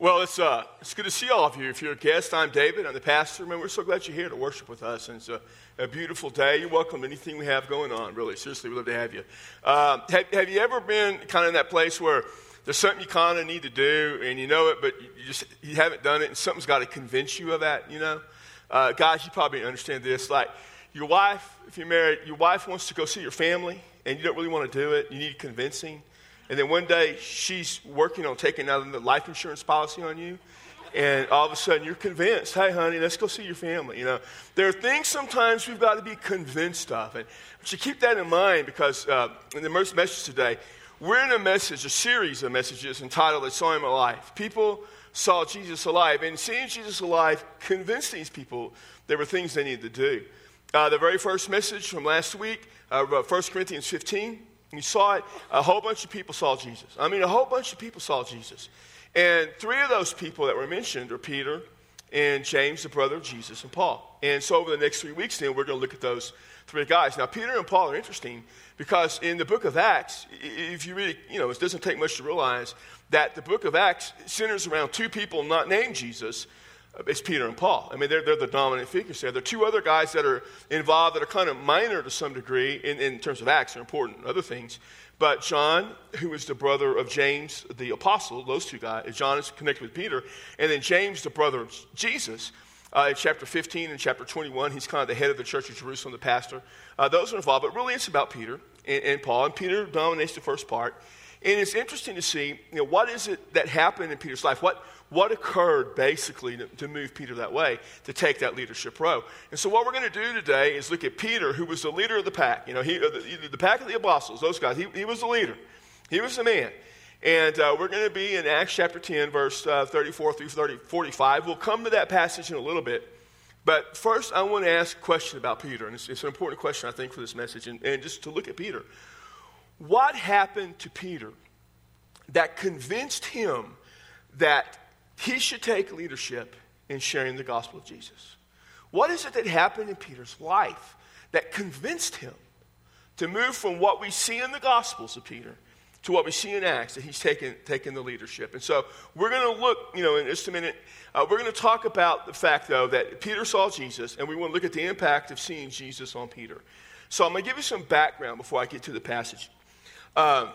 Well, it's, uh, it's good to see all of you. If you're a guest, I'm David. I'm the pastor. Man, we're so glad you're here to worship with us. And it's a, a beautiful day. You're welcome to anything we have going on, really. Seriously, we'd love to have you. Uh, have, have you ever been kind of in that place where there's something you kind of need to do and you know it, but you just you haven't done it and something's got to convince you of that, you know? Uh, guys, you probably understand this. Like, your wife, if you're married, your wife wants to go see your family and you don't really want to do it. You need convincing. And then one day she's working on taking out the life insurance policy on you. And all of a sudden you're convinced, hey, honey, let's go see your family. You know, there are things sometimes we've got to be convinced of. And you keep that in mind because uh, in the first message today, we're in a message, a series of messages entitled "I Saw Him Alive." People saw Jesus alive, and seeing Jesus alive convinced these people there were things they needed to do. Uh, the very first message from last week, uh, 1 Corinthians 15, you saw it. A whole bunch of people saw Jesus. I mean, a whole bunch of people saw Jesus. And three of those people that were mentioned are Peter and James, the brother of Jesus, and Paul. And so over the next three weeks, then, we're going to look at those three guys. Now, Peter and Paul are interesting because in the book of Acts, if you really, you know, it doesn't take much to realize that the book of Acts centers around two people not named Jesus it's Peter and Paul. I mean, they're, they're the dominant figures there. There are two other guys that are involved that are kind of minor to some degree in, in terms of acts, they're important other things. But John, who is the brother of James the apostle, those two guys, John is connected with Peter, and then James, the brother of Jesus, uh, in chapter 15 and chapter 21, he's kind of the head of the church of Jerusalem, the pastor. Uh, those are involved, but really it's about Peter and, and Paul. And Peter dominates the first part. And it's interesting to see, you know, what is it that happened in Peter's life? What, what occurred basically to, to, move Peter that way, to take that leadership role. And so, what we're going to do today is look at Peter, who was the leader of the pack. You know, he, uh, the, the pack of the apostles, those guys, he, he was the leader, he was the man. And uh, we're going to be in Acts chapter 10, verse uh, 34 through 30, 45. We'll come to that passage in a little bit. But first, I want to ask a question about Peter. And it's, it's an important question, I think, for this message, and, and just to look at Peter. What happened to Peter that convinced him that he should take leadership in sharing the gospel of Jesus. What is it that happened in Peter's life that convinced him to move from what we see in the gospels of Peter to what we see in Acts that he's taken, taken the leadership? And so we're going to look, you know, in just a minute, uh, we're going to talk about the fact, though, that Peter saw Jesus, and we want to look at the impact of seeing Jesus on Peter. So I'm going to give you some background before I get to the passage. Uh,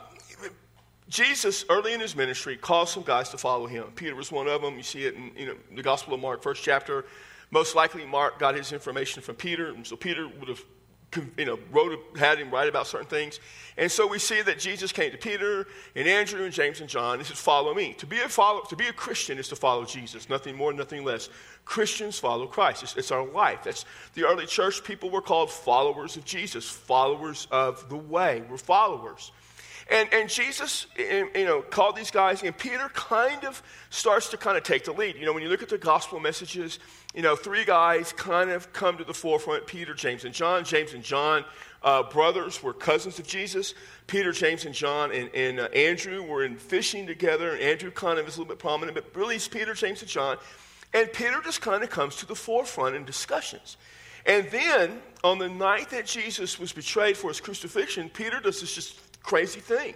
Jesus, early in his ministry, called some guys to follow him. Peter was one of them. You see it in you know, the Gospel of Mark, first chapter. Most likely, Mark got his information from Peter, and so Peter would have you know, wrote, had him write about certain things. And so we see that Jesus came to Peter and Andrew and James and John. He said, Follow me. To be a, follow, to be a Christian is to follow Jesus, nothing more, nothing less. Christians follow Christ. It's, it's our life. That's the early church people were called followers of Jesus, followers of the way. We're followers. And, and Jesus, you know, called these guys, and Peter kind of starts to kind of take the lead. You know, when you look at the gospel messages, you know, three guys kind of come to the forefront Peter, James, and John. James and John, uh, brothers, were cousins of Jesus. Peter, James, and John and, and uh, Andrew were in fishing together. And Andrew kind of is a little bit prominent, but really it's Peter, James, and John. And Peter just kind of comes to the forefront in discussions. And then, on the night that Jesus was betrayed for his crucifixion, Peter does this just crazy thing.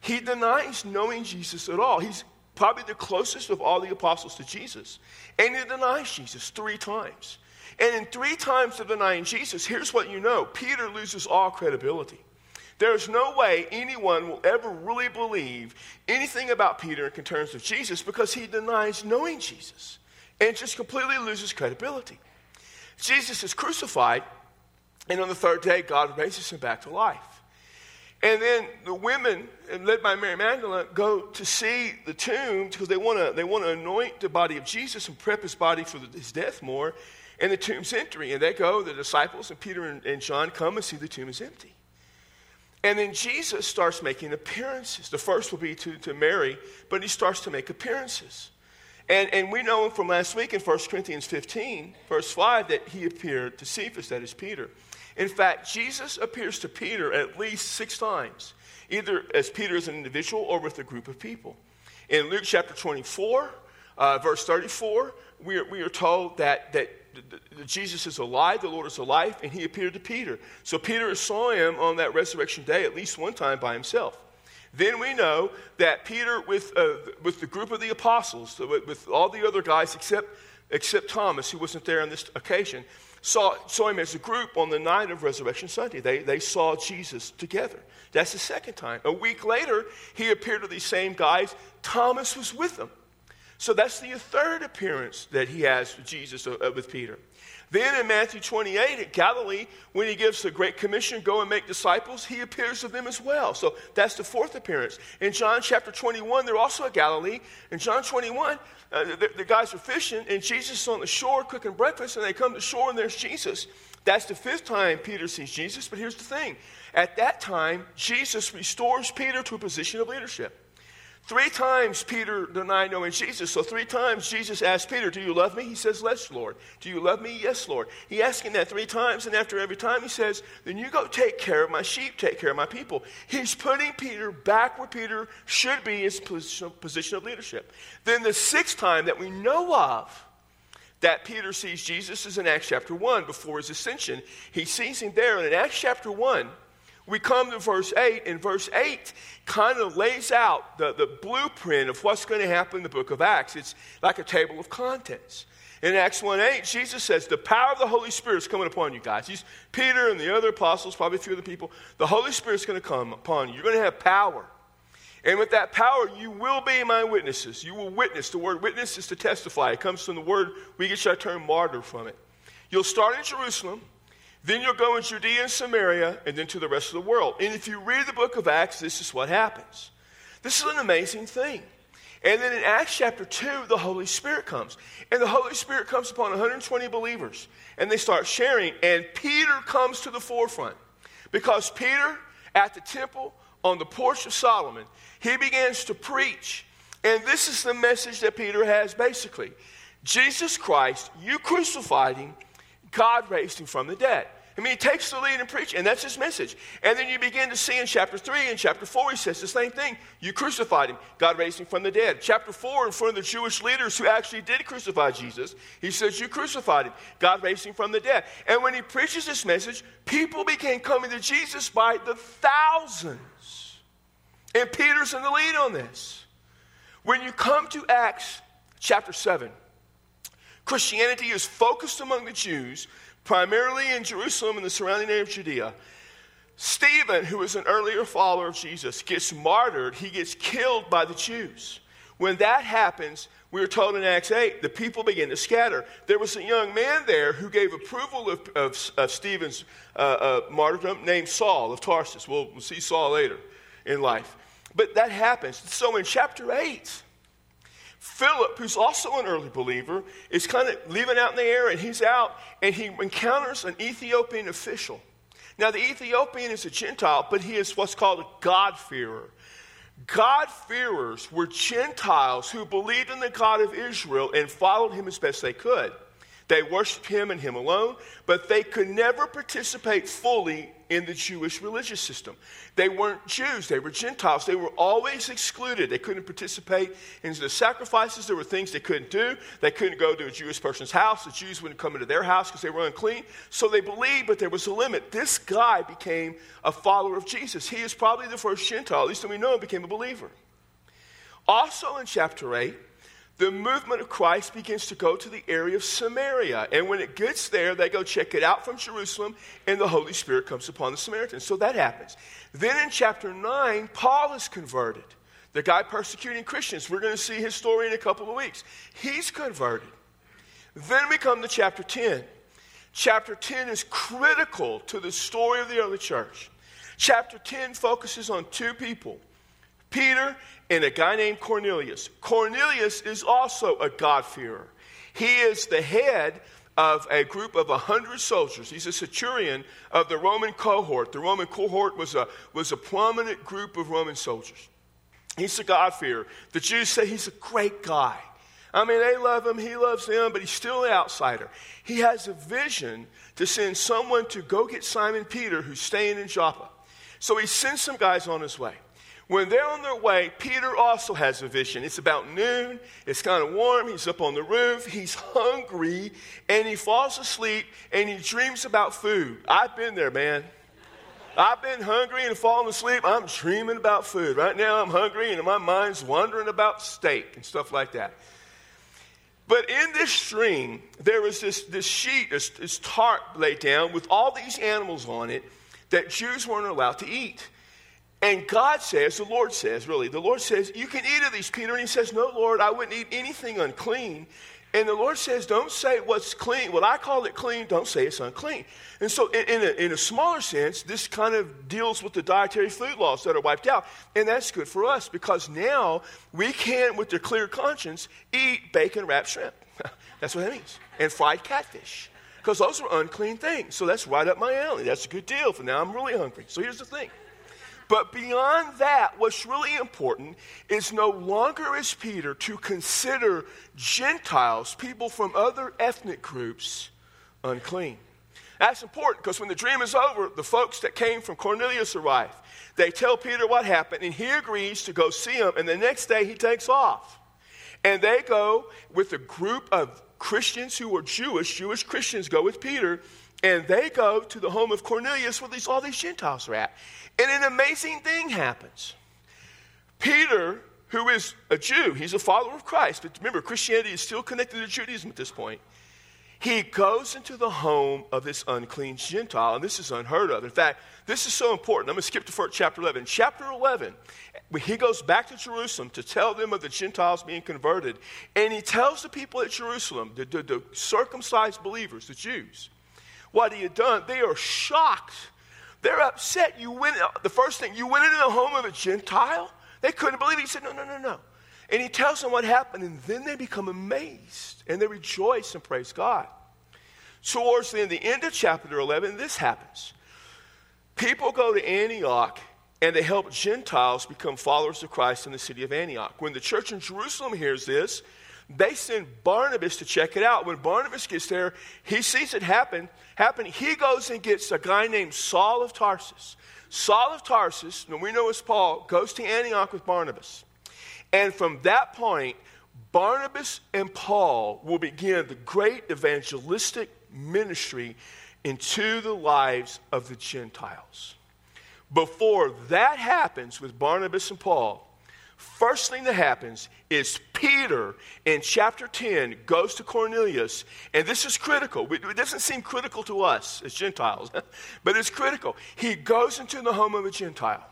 He denies knowing Jesus at all. He's probably the closest of all the apostles to Jesus. And he denies Jesus three times. And in three times of denying Jesus, here's what you know Peter loses all credibility. There's no way anyone will ever really believe anything about Peter in terms of Jesus because he denies knowing Jesus and just completely loses credibility. Jesus is crucified, and on the third day, God raises him back to life. And then the women, led by Mary Magdalene, go to see the tomb because they want to they want to anoint the body of Jesus and prep his body for his death more. And the tomb's empty. And they go, the disciples and Peter and, and John come and see the tomb is empty. And then Jesus starts making appearances. The first will be to, to Mary, but he starts to make appearances. And, and we know from last week in 1 Corinthians 15, verse 5, that he appeared to Cephas, that is Peter. In fact, Jesus appears to Peter at least six times, either as Peter as an individual or with a group of people. In Luke chapter 24, uh, verse 34, we are, we are told that, that Jesus is alive, the Lord is alive, and he appeared to Peter. So Peter saw him on that resurrection day at least one time by himself. Then we know that Peter, with, uh, with the group of the apostles, with, with all the other guys except, except Thomas, who wasn't there on this occasion, saw, saw him as a group on the night of Resurrection Sunday. They, they saw Jesus together. That's the second time. A week later, he appeared to these same guys. Thomas was with them. So that's the third appearance that he has with Jesus, uh, with Peter. Then in Matthew 28 at Galilee, when he gives the Great Commission, go and make disciples, he appears to them as well. So that's the fourth appearance. In John chapter 21, they're also at Galilee. In John 21, uh, the, the, guys are fishing, and Jesus is on the shore cooking breakfast, and they come to shore, and there's Jesus. That's the fifth time Peter sees Jesus, but here's the thing. At that time, Jesus restores Peter to a position of leadership. Three times Peter denied knowing Jesus. So three times Jesus asked Peter, Do you love me? He says, Yes, Lord. Do you love me? Yes, Lord. He asked him that three times, and after every time he says, Then you go take care of my sheep, take care of my people. He's putting Peter back where Peter should be, his position of leadership. Then the sixth time that we know of, that Peter sees Jesus is in Acts chapter 1 before his ascension. He sees him there, and in Acts chapter 1, we come to verse 8, and verse 8 kind of lays out the, the blueprint of what's going to happen in the book of Acts. It's like a table of contents. In Acts 1 8, Jesus says, The power of the Holy Spirit is coming upon you guys. He's Peter and the other apostles, probably a few other people. The Holy Spirit is going to come upon you. You're going to have power. And with that power, you will be my witnesses. You will witness. The word witness is to testify. It comes from the word, we get our term martyr from it. You'll start in Jerusalem. Then you'll go in Judea and Samaria and then to the rest of the world. And if you read the book of Acts, this is what happens. This is an amazing thing. And then in Acts chapter 2, the Holy Spirit comes. And the Holy Spirit comes upon 120 believers. And they start sharing. And Peter comes to the forefront. Because Peter, at the temple, on the porch of Solomon, he begins to preach. And this is the message that Peter has basically Jesus Christ, you crucified him, God raised him from the dead. I mean, he takes the lead in preaching, and that's his message. And then you begin to see in chapter 3 and chapter 4, he says the same thing. You crucified him. God raised him from the dead. Chapter 4, in front of the Jewish leaders who actually did crucify Jesus, he says, You crucified him. God raised him from the dead. And when he preaches this message, people began coming to Jesus by the thousands. And Peter's in the lead on this. When you come to Acts chapter 7, Christianity is focused among the Jews, primarily in Jerusalem and the surrounding area of Judea. Stephen, who was an earlier follower of Jesus, gets martyred. He gets killed by the Jews. When that happens, we are told in Acts 8, the people begin to scatter. There was a young man there who gave approval of, of, of Stephen's uh, uh, martyrdom named Saul of Tarsus. We'll, we'll see Saul later in life. But that happens. So in chapter 8, Philip, who's also an early believer, is kind of leaving out in the air and he's out and he encounters an Ethiopian official. Now, the Ethiopian is a Gentile, but he is what's called a God-fearer. God-fearers were Gentiles who believed in the God of Israel and followed him as best they could. They worshiped him and him alone, but they could never participate fully in the Jewish religious system. They weren't Jews, they were Gentiles. They were always excluded. They couldn't participate in the sacrifices. There were things they couldn't do. They couldn't go to a Jewish person's house. The Jews wouldn't come into their house because they were unclean. So they believed, but there was a limit. This guy became a follower of Jesus. He is probably the first Gentile, at least that we know, became a believer. Also in chapter 8, the movement of Christ begins to go to the area of Samaria. And when it gets there, they go check it out from Jerusalem, and the Holy Spirit comes upon the Samaritans. So that happens. Then in chapter 9, Paul is converted. The guy persecuting Christians. We're going to see his story in a couple of weeks. He's converted. Then we come to chapter 10. Chapter 10 is critical to the story of the early church. Chapter 10 focuses on two people Peter and a guy named Cornelius. Cornelius is also a God-fearer. He is the head of a group of 100 soldiers. He's a centurion of the Roman cohort. The Roman cohort was a, was a prominent group of Roman soldiers. He's a God-fearer. The Jews say he's a great guy. I mean, they love him, he loves them, but he's still an outsider. He has a vision to send someone to go get Simon Peter, who's staying in Joppa. So he sends some guys on his way. When they're on their way, Peter also has a vision. It's about noon. It's kind of warm. He's up on the roof. He's hungry and he falls asleep and he dreams about food. I've been there, man. I've been hungry and falling asleep. I'm dreaming about food. Right now, I'm hungry and my mind's wandering about steak and stuff like that. But in this dream, there was this, this sheet, this, this tarp laid down with all these animals on it that Jews weren't allowed to eat. And God says, the Lord says, really, the Lord says, You can eat of these, Peter. And he says, No, Lord, I wouldn't eat anything unclean. And the Lord says, Don't say what's clean. What I call it clean, don't say it's unclean. And so, in, in, a, in a smaller sense, this kind of deals with the dietary food laws that are wiped out. And that's good for us because now we can, with a clear conscience, eat bacon wrapped shrimp. that's what that means. And fried catfish. Because those are unclean things. So that's right up my alley. That's a good deal. For now, I'm really hungry. So here's the thing. But beyond that, what's really important is no longer is Peter to consider Gentiles, people from other ethnic groups, unclean. That's important because when the dream is over, the folks that came from Cornelius arrive. They tell Peter what happened, and he agrees to go see them, and the next day he takes off. And they go with a group of Christians who are Jewish, Jewish Christians go with Peter, and they go to the home of Cornelius where these, all these Gentiles are at. And an amazing thing happens. Peter, who is a Jew, he's a follower of Christ, but remember, Christianity is still connected to Judaism at this point. He goes into the home of this unclean Gentile, and this is unheard of. In fact, this is so important. I'm going to skip to chapter 11. Chapter 11, he goes back to Jerusalem to tell them of the Gentiles being converted, and he tells the people at Jerusalem, the, the, the circumcised believers, the Jews, what he had done. They are shocked they're upset. You went, uh, the first thing, you went into the home of a Gentile? They couldn't believe it. He said, No, no, no, no. And he tells them what happened, and then they become amazed and they rejoice and praise God. Towards the end, the end of chapter 11, this happens. People go to Antioch and they help Gentiles become followers of Christ in the city of Antioch. When the church in Jerusalem hears this, they send Barnabas to check it out. When Barnabas gets there, he sees it happen. Happen. He goes and gets a guy named Saul of Tarsus. Saul of Tarsus, and we know as Paul, goes to Antioch with Barnabas. And from that point, Barnabas and Paul will begin the great evangelistic ministry into the lives of the Gentiles. Before that happens with Barnabas and Paul, First thing that happens is Peter in chapter 10 goes to Cornelius, and this is critical. It doesn't seem critical to us as Gentiles, but it's critical. He goes into the home of a Gentile.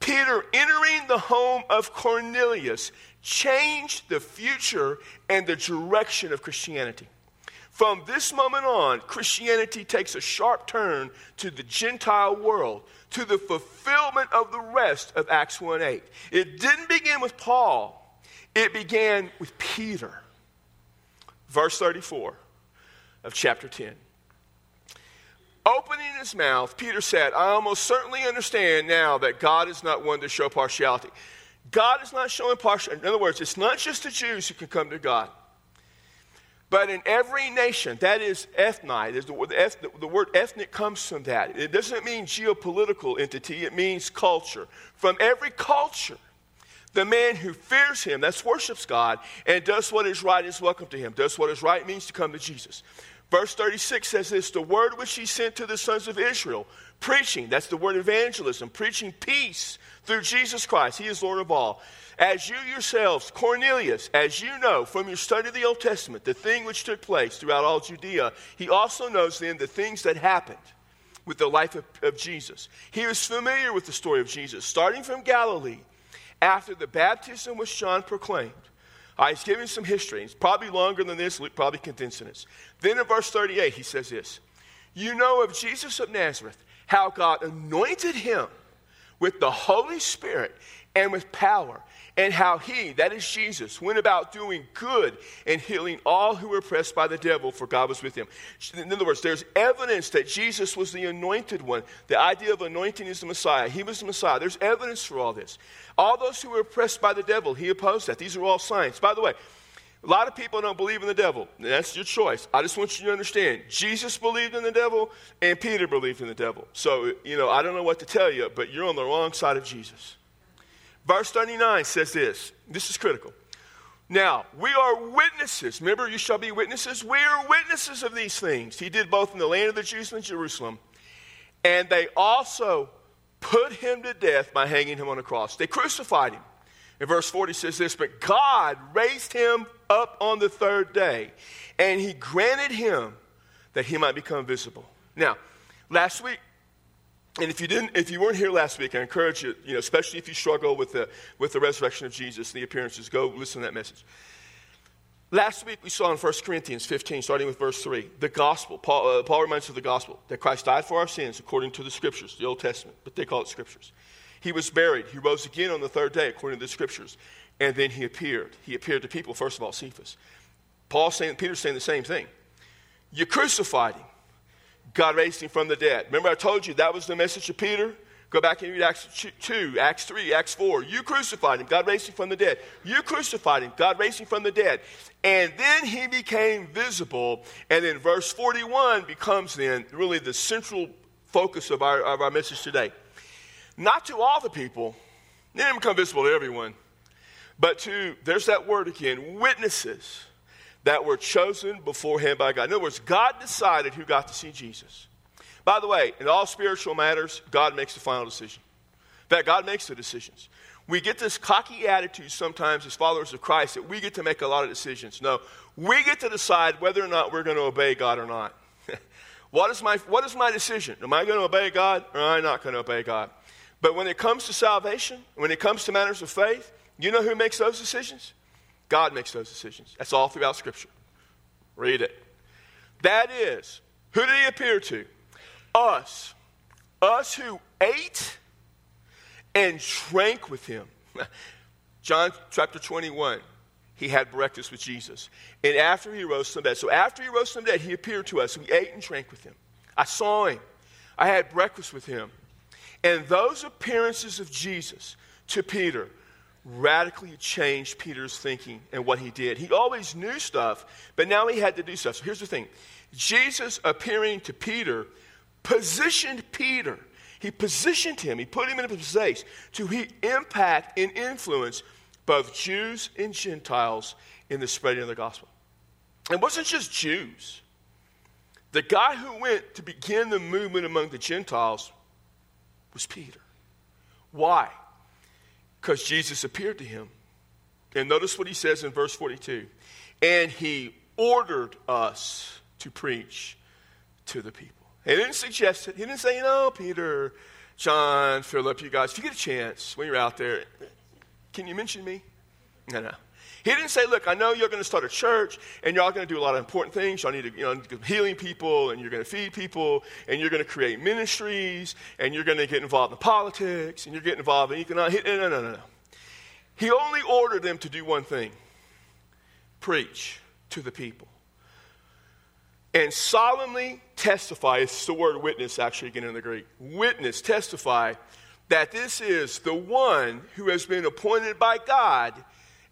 Peter entering the home of Cornelius changed the future and the direction of Christianity. From this moment on, Christianity takes a sharp turn to the Gentile world to the fulfillment of the rest of Acts 1 8. It didn't begin with Paul, it began with Peter. Verse 34 of chapter 10. Opening his mouth, Peter said, I almost certainly understand now that God is not one to show partiality. God is not showing partiality. In other words, it's not just the Jews who can come to God. But in every nation, that is ethni, the, the word ethnic comes from that. It doesn't mean geopolitical entity, it means culture. From every culture, the man who fears him, that's worships God, and does what is right is welcome to him. Does what is right means to come to Jesus. Verse 36 says this the word which he sent to the sons of Israel, preaching, that's the word evangelism, preaching peace through Jesus Christ. He is Lord of all. As you yourselves, Cornelius, as you know from your study of the Old Testament, the thing which took place throughout all Judea, he also knows then the things that happened with the life of, of Jesus. He was familiar with the story of Jesus, starting from Galilee after the baptism which John proclaimed. Uh, he's giving some history. It's probably longer than this, Luke probably condensing this. Then in verse 38, he says this You know of Jesus of Nazareth, how God anointed him with the Holy Spirit and with power and how he, that is Jesus, went about doing good and healing all who were oppressed by the devil, for God was with him. In other words, there's evidence that Jesus was the anointed one. The idea of anointing is the Messiah. He was the Messiah. There's evidence for all this. All those who were oppressed by the devil, he opposed that. These are all signs. By the way, a lot of people don't believe in the devil. That's your choice. I just want you to understand Jesus believed in the devil and Peter believed in the devil. So, you know, I don't know what to tell you, but you're on the wrong side of Jesus. Verse 39 says this this is critical. Now, we are witnesses. Remember, you shall be witnesses. We are witnesses of these things. He did both in the land of the Jews and Jerusalem, And they also put him to death by hanging him on a cross. They crucified him. In verse 40 says this, but God raised him up on the third day, and he granted him that he might become visible. Now, last week, and if you didn't, if you weren't here last week, I encourage you, you know, especially if you struggle with the with the resurrection of Jesus and the appearances, go listen to that message. Last week we saw in 1 Corinthians 15, starting with verse 3, the gospel. Paul, uh, Paul reminds us of the gospel that Christ died for our sins according to the scriptures, the Old Testament, but they call it scriptures. He was buried. He rose again on the third day according to the scriptures. And then he appeared. He appeared to people, first of all, Cephas. Paul saying, Peter's saying the same thing. You crucified him. God raised him from the dead. Remember, I told you that was the message of Peter? Go back and read Acts 2, Acts 3, Acts 4. You crucified him. God raised him from the dead. You crucified him. God raised him from the dead. And then he became visible. And then verse 41 becomes then really the central focus of our, of our message today. Not to all the people, he didn't become visible to everyone, but to, there's that word again, witnesses that were chosen beforehand by God. In other words, God decided who got to see Jesus. By the way, in all spiritual matters, God makes the final decision. In fact, God makes the decisions. We get this cocky attitude sometimes as followers of Christ that we get to make a lot of decisions. No, we get to decide whether or not we're going to obey God or not. what, is my, what is my decision? Am I going to obey God or am I not going to obey God? But when it comes to salvation, when it comes to matters of faith, you know who makes those decisions? God makes those decisions. That's all throughout Scripture. Read it. That is, who did he appear to? Us. Us who ate and drank with him. John chapter 21, he had breakfast with Jesus. And after he rose from the dead, so after he rose from the dead, he appeared to us. We ate and drank with him. I saw him. I had breakfast with him. And those appearances of Jesus to Peter radically changed Peter's thinking and what he did. He always knew stuff, but now he had to do stuff. So here's the thing Jesus appearing to Peter positioned Peter. He positioned him, he put him in a place to he impact and influence both Jews and Gentiles in the spreading of the gospel. It wasn't just Jews. The guy who went to begin the movement among the Gentiles was Peter. Why? Because Jesus appeared to him. And notice what he says in verse 42 and he ordered us to preach to the people. He didn't suggest it. He didn't say, you know, Peter, John, Philip, you guys, if you get a chance when you're out there, can you mention me? No, no. He didn't say, look, I know you're going to start a church and y'all going to do a lot of important things. Y'all need to, you know, healing people and you're going to feed people and you're going to create ministries and you're going to get involved in politics and you're getting involved in economic. No, no, no, no. He only ordered them to do one thing preach to the people and solemnly testify. It's the word witness, actually, again in the Greek. Witness, testify that this is the one who has been appointed by God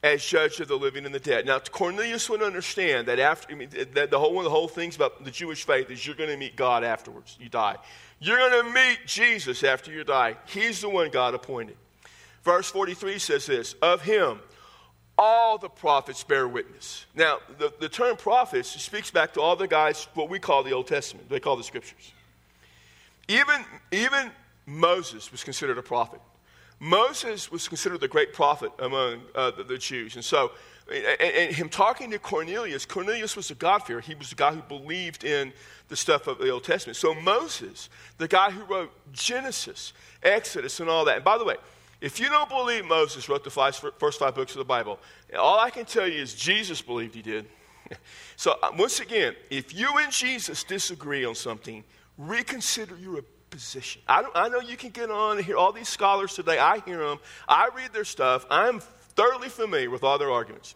as judge of the living and the dead. Now, Cornelius would understand that after I mean, that the whole one of the whole things about the Jewish faith is you're going to meet God afterwards. You die. You're going to meet Jesus after you die. He's the one God appointed. Verse 43 says this Of him, all the prophets bear witness. Now, the, the term prophets speaks back to all the guys, what we call the Old Testament. They call the scriptures. Even, even Moses was considered a prophet. Moses was considered the great prophet among uh, the, the, Jews. And so, and, and, him talking to Cornelius, Cornelius was a God-fearer. He was the guy who believed in the stuff of the Old Testament. So, Moses, the guy who wrote Genesis, Exodus, and all that. And by the way, if you don't believe Moses wrote the five, first five books of the Bible, all I can tell you is Jesus believed he did. so, uh, once again, if you and Jesus disagree on something, reconsider your position. I, I know you can get on and hear all these scholars today. I hear them, I read their stuff. I'm thoroughly familiar with all their arguments.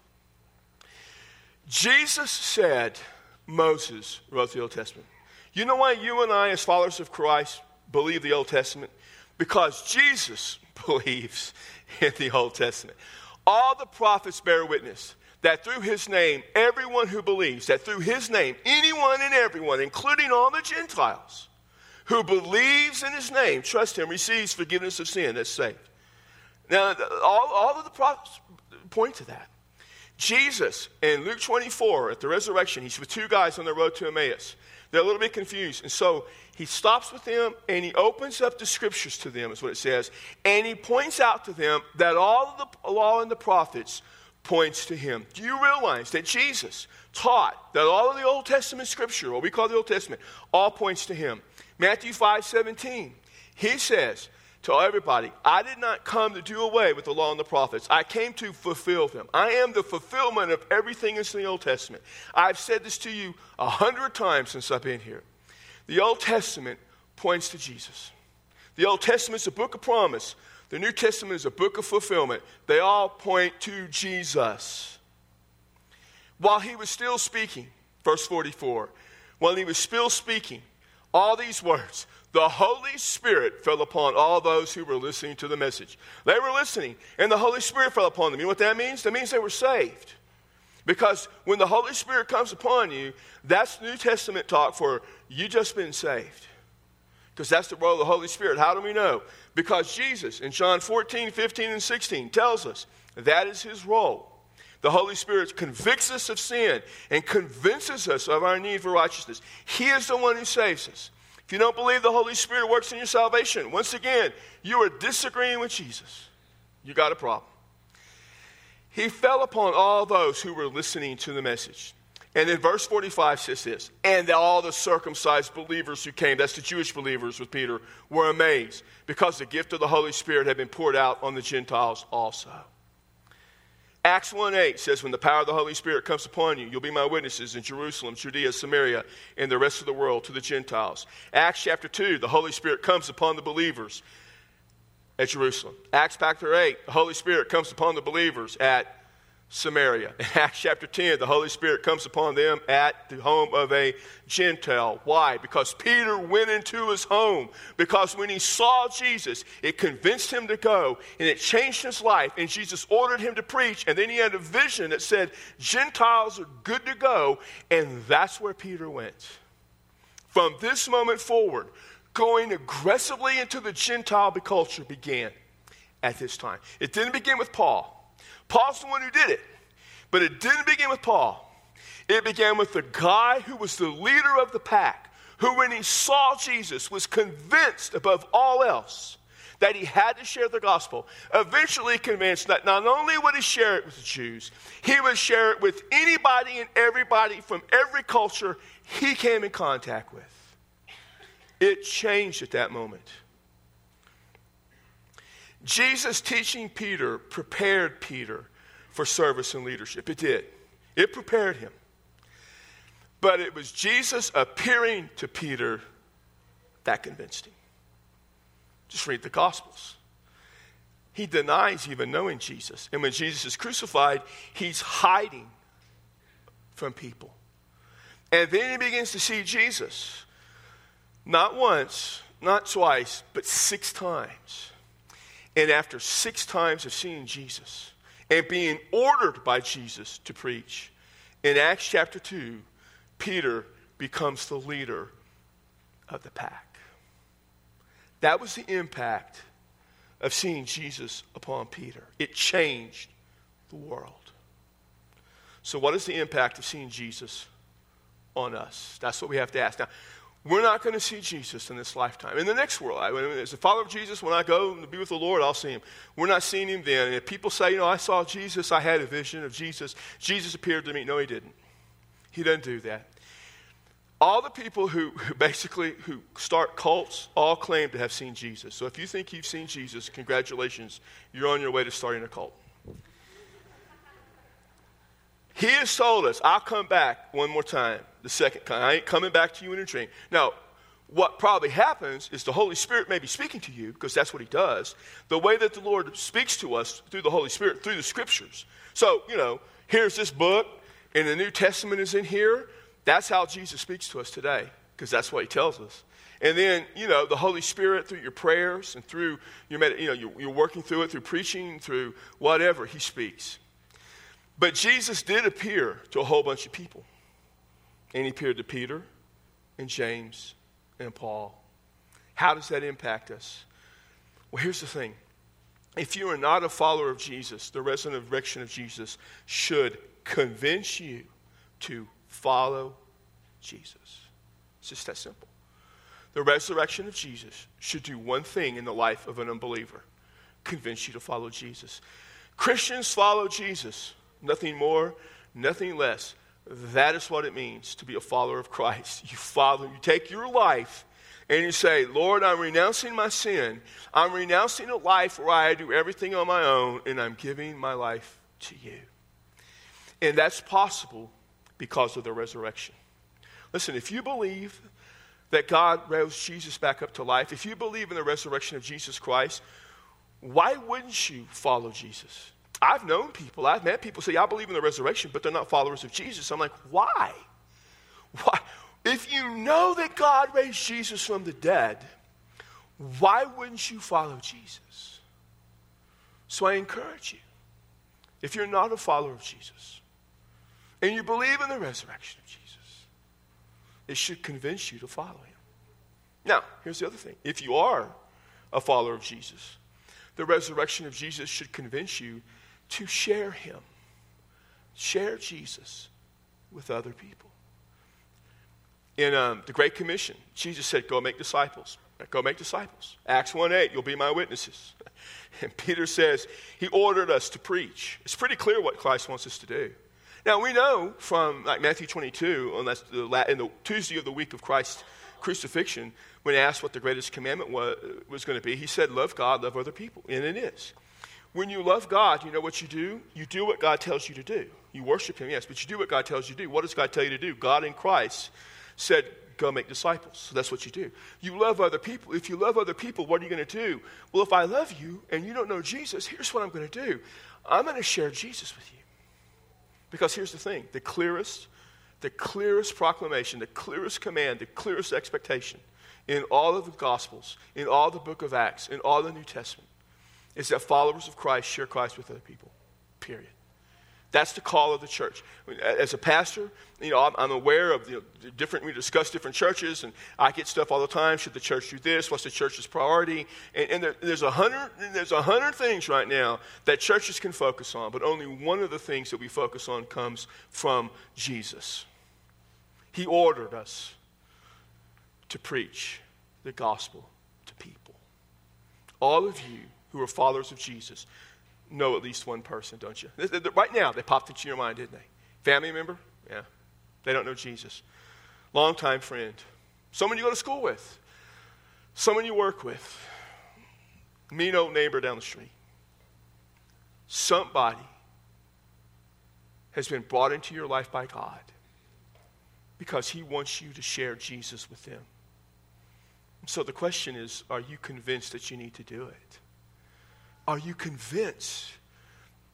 Jesus said Moses wrote the Old Testament. You know why you and I, as followers of Christ, believe the Old Testament? Because Jesus believes in the Old Testament. All the prophets bear witness that through his name, everyone who believes, that through his name, anyone and everyone, including all the Gentiles, who believes in his name, trust him, receives forgiveness of sin, that's saved. Now, all, all of the prophets point to that. Jesus in Luke 24 at the resurrection, he's with two guys on the road to Emmaus. They're a little bit confused. And so he stops with them and he opens up the scriptures to them, is what it says. And he points out to them that all of the law and the prophets points to him. Do you realize that Jesus taught that all of the Old Testament scripture, what we call the Old Testament, all points to him? Matthew 5 17, he says, Tell everybody, I did not come to do away with the law and the prophets. I came to fulfill them. I am the fulfillment of everything that's in the Old Testament. I've said this to you a hundred times since I've been here. The Old Testament points to Jesus. The Old Testament is a book of promise. The New Testament is a book of fulfillment. They all point to Jesus. While he was still speaking, verse 44, while he was still speaking, all these words, the Holy Spirit fell upon all those who were listening to the message. They were listening, and the Holy Spirit fell upon them. You know what that means? That means they were saved. Because when the Holy Spirit comes upon you, that's New Testament talk for you just been saved. Because that's the role of the Holy Spirit. How do we know? Because Jesus in John 14, 15, and 16 tells us that is his role. The Holy Spirit convicts us of sin and convinces us of our need for righteousness. He is the one who saves us. If you don't believe the Holy Spirit works in your salvation, once again, you are disagreeing with Jesus. You got a problem. He fell upon all those who were listening to the message. And then verse 45 says this And all the circumcised believers who came, that's the Jewish believers with Peter, were amazed because the gift of the Holy Spirit had been poured out on the Gentiles also. Acts 1 8 says, When the power of the Holy Spirit comes upon you, you'll be my witnesses in Jerusalem, Judea, Samaria, and the rest of the world to the Gentiles. Acts chapter 2, the Holy Spirit comes upon the believers at Jerusalem. Acts chapter 8, the Holy Spirit comes upon the believers at Samaria. In Acts chapter 10, the Holy Spirit comes upon them at the home of a Gentile. Why? Because Peter went into his home. Because when he saw Jesus, it convinced him to go and it changed his life. And Jesus ordered him to preach. And then he had a vision that said, Gentiles are good to go. And that's where Peter went. From this moment forward, going aggressively into the Gentile culture began at this time. It didn't begin with Paul. Paul's the one who did it. But it didn't begin with Paul. It began with the guy who was the leader of the pack, who, when he saw Jesus, was convinced above all else that he had to share the gospel. Eventually convinced that not only would he share it with the Jews, he would share it with anybody and everybody from every culture he came in contact with. It changed at that moment. Jesus teaching Peter prepared Peter for service and leadership. It did, it prepared him. But it was Jesus appearing to Peter that convinced him. Just read the Gospels. He denies even knowing Jesus. And when Jesus is crucified, he's hiding from people. And then he begins to see Jesus. Not once, not twice, but six times. And after six times of seeing Jesus and being ordered by Jesus to preach, in Acts chapter 2, Peter becomes the leader of the pack. That was the impact of seeing Jesus upon Peter. It changed the world. So, what is the impact of seeing Jesus on us? That's what we have to ask. Now, we're not going to see Jesus in this lifetime. In the next world, I, as a follower of Jesus, when I go to be with the Lord, I'll see him. We're not seeing him then. And if people say, you know, I saw Jesus, I had a vision of Jesus, Jesus appeared to me. No, he didn't. He doesn't do that. All the people who, who basically who start cults all claim to have seen Jesus. So if you think you've seen Jesus, congratulations, you're on your way to starting a cult. He has told us, I'll come back one more time, the second time. I ain't coming back to you in a dream. Now, what probably happens is the Holy Spirit may be speaking to you, because that's what He does. The way that the Lord speaks to us through the Holy Spirit, through the Scriptures. So, you know, here's this book, and the New Testament is in here. That's how Jesus speaks to us today, because that's what He tells us. And then, you know, the Holy Spirit through your prayers and through your, you know, you're, you're working through it, through preaching, through whatever, He speaks. But Jesus did appear to a whole bunch of people. And he appeared to Peter and James and Paul. How does that impact us? Well, here's the thing. If you are not a follower of Jesus, the resurrection of Jesus should convince you to follow Jesus. It's just that simple. The resurrection of Jesus should do one thing in the life of an unbeliever convince you to follow Jesus. Christians follow Jesus, nothing more, nothing less. That is what it means to be a follower of Christ. You follow, you take your life and you say, Lord, I'm renouncing my sin. I'm renouncing a life where I do everything on my own, and I'm giving my life to you. And that's possible because of the resurrection. Listen, if you believe that God rose Jesus back up to life, if you believe in the resurrection of Jesus Christ, why wouldn't you follow Jesus? I've known people, I've met people say, I believe in the resurrection, but they're not followers of Jesus. I'm like, why? Why? If you know that God raised Jesus from the dead, why wouldn't you follow Jesus? So I encourage you, if you're not a follower of Jesus and you believe in the resurrection of Jesus, it should convince you to follow him. Now, here's the other thing. If you are a follower of Jesus, the resurrection of Jesus should convince you to share him. Share Jesus with other people. In um, the Great Commission, Jesus said, Go make disciples. Go make disciples. Acts 1 8, you'll be my witnesses. And Peter says, He ordered us to preach. It's pretty clear what Christ wants us to do. Now, we know from like Matthew 22, on the, in the Tuesday of the week of Christ's crucifixion, when asked what the greatest commandment was, was going to be, he said, Love God, love other people. And it is. When you love God, you know what you do? You do what God tells you to do. You worship Him, yes, but you do what God tells you to do. What does God tell you to do? God in Christ said, Go make disciples. So that's what you do. You love other people. If you love other people, what are you going to do? Well, if I love you and you don't know Jesus, here's what I'm going to do I'm going to share Jesus with you. Because here's the thing the clearest, the clearest proclamation, the clearest command, the clearest expectation in all of the Gospels, in all the book of Acts, in all the New Testament is that followers of Christ share Christ with other people. Period. That's the call of the church. As a pastor, you know, I'm, I'm aware of know, different. We discuss different churches, and I get stuff all the time. Should the church do this? What's the church's priority? And, and there, there's a hundred. There's a hundred things right now that churches can focus on, but only one of the things that we focus on comes from Jesus. He ordered us to preach the gospel to people. All of you who are followers of Jesus know at least one person, don't you? Right now, they popped into your mind, didn't they? Family member? Yeah. They don't know Jesus. Longtime friend. Someone you go to school with. Someone you work with. Mean old neighbor down the street. Somebody has been brought into your life by God because he wants you to share Jesus with them. So the question is are you convinced that you need to do it? Are you convinced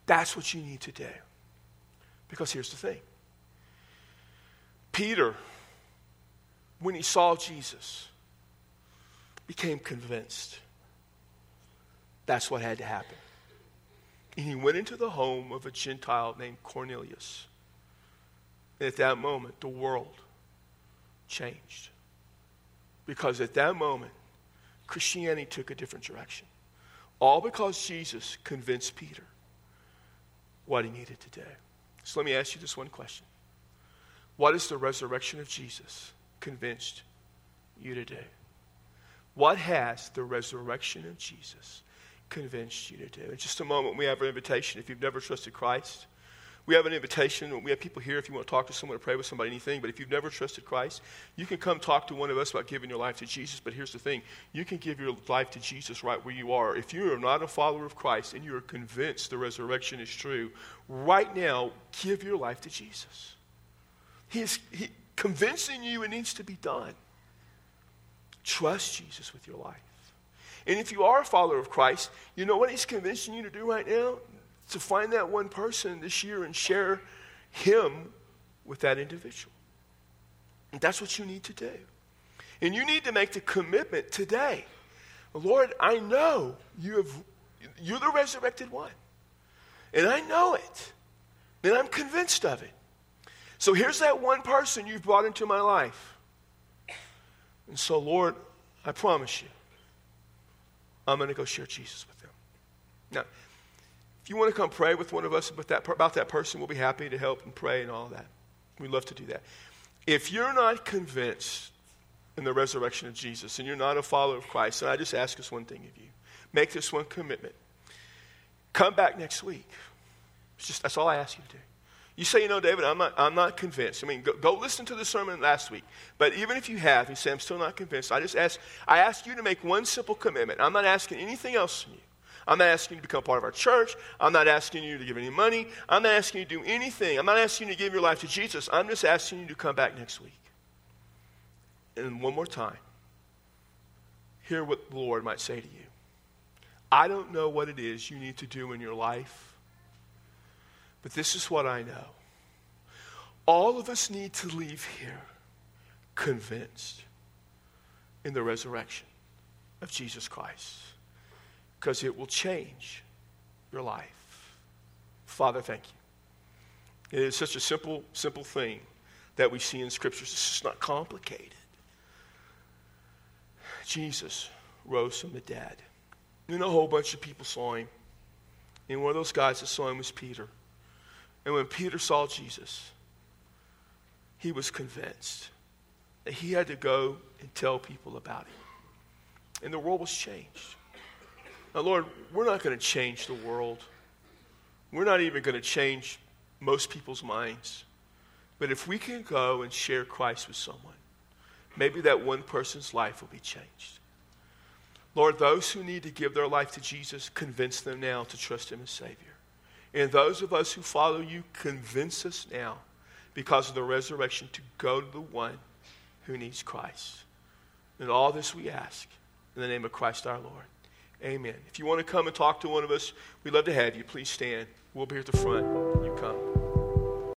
that's what you need to do? Because here's the thing Peter, when he saw Jesus, became convinced that's what had to happen. And he went into the home of a Gentile named Cornelius. And at that moment, the world changed. Because at that moment, Christianity took a different direction. All because Jesus convinced Peter what he needed to do. So let me ask you this one question What is the resurrection of Jesus convinced you to do? What has the resurrection of Jesus convinced you to do? In just a moment, we have an invitation. If you've never trusted Christ, we have an invitation. We have people here if you want to talk to someone or pray with somebody, anything. But if you've never trusted Christ, you can come talk to one of us about giving your life to Jesus. But here's the thing you can give your life to Jesus right where you are. If you are not a follower of Christ and you are convinced the resurrection is true, right now, give your life to Jesus. He is he, convincing you it needs to be done. Trust Jesus with your life. And if you are a follower of Christ, you know what he's convincing you to do right now? To find that one person this year and share him with that individual. And that's what you need to do. And you need to make the commitment today. Lord, I know you have you're the resurrected one. And I know it. And I'm convinced of it. So here's that one person you've brought into my life. And so, Lord, I promise you, I'm going to go share Jesus with them. Now, if you want to come pray with one of us about that, about that person, we'll be happy to help and pray and all that. We'd love to do that. If you're not convinced in the resurrection of Jesus and you're not a follower of Christ, and I just ask us one thing of you make this one commitment. Come back next week. It's just, that's all I ask you to do. You say, you know, David, I'm not, I'm not convinced. I mean, go, go listen to the sermon last week. But even if you have, you say, I'm still not convinced. I just ask, I ask you to make one simple commitment. I'm not asking anything else from you. I'm not asking you to become part of our church. I'm not asking you to give any money. I'm not asking you to do anything. I'm not asking you to give your life to Jesus. I'm just asking you to come back next week. And one more time, hear what the Lord might say to you. I don't know what it is you need to do in your life, but this is what I know. All of us need to leave here convinced in the resurrection of Jesus Christ because it will change your life. Father, thank you. It is such a simple, simple thing that we see in scriptures. It's just not complicated. Jesus rose from the dead. And a whole bunch of people saw him. And one of those guys that saw him was Peter. And when Peter saw Jesus, he was convinced that he had to go and tell people about him. And the world was changed. Now, Lord, we're not going to change the world. We're not even going to change most people's minds. But if we can go and share Christ with someone, maybe that one person's life will be changed. Lord, those who need to give their life to Jesus, convince them now to trust Him as Savior. And those of us who follow you, convince us now, because of the resurrection, to go to the one who needs Christ. And all this we ask in the name of Christ our Lord. Amen. If you want to come and talk to one of us, we'd love to have you. Please stand. We'll be at the front.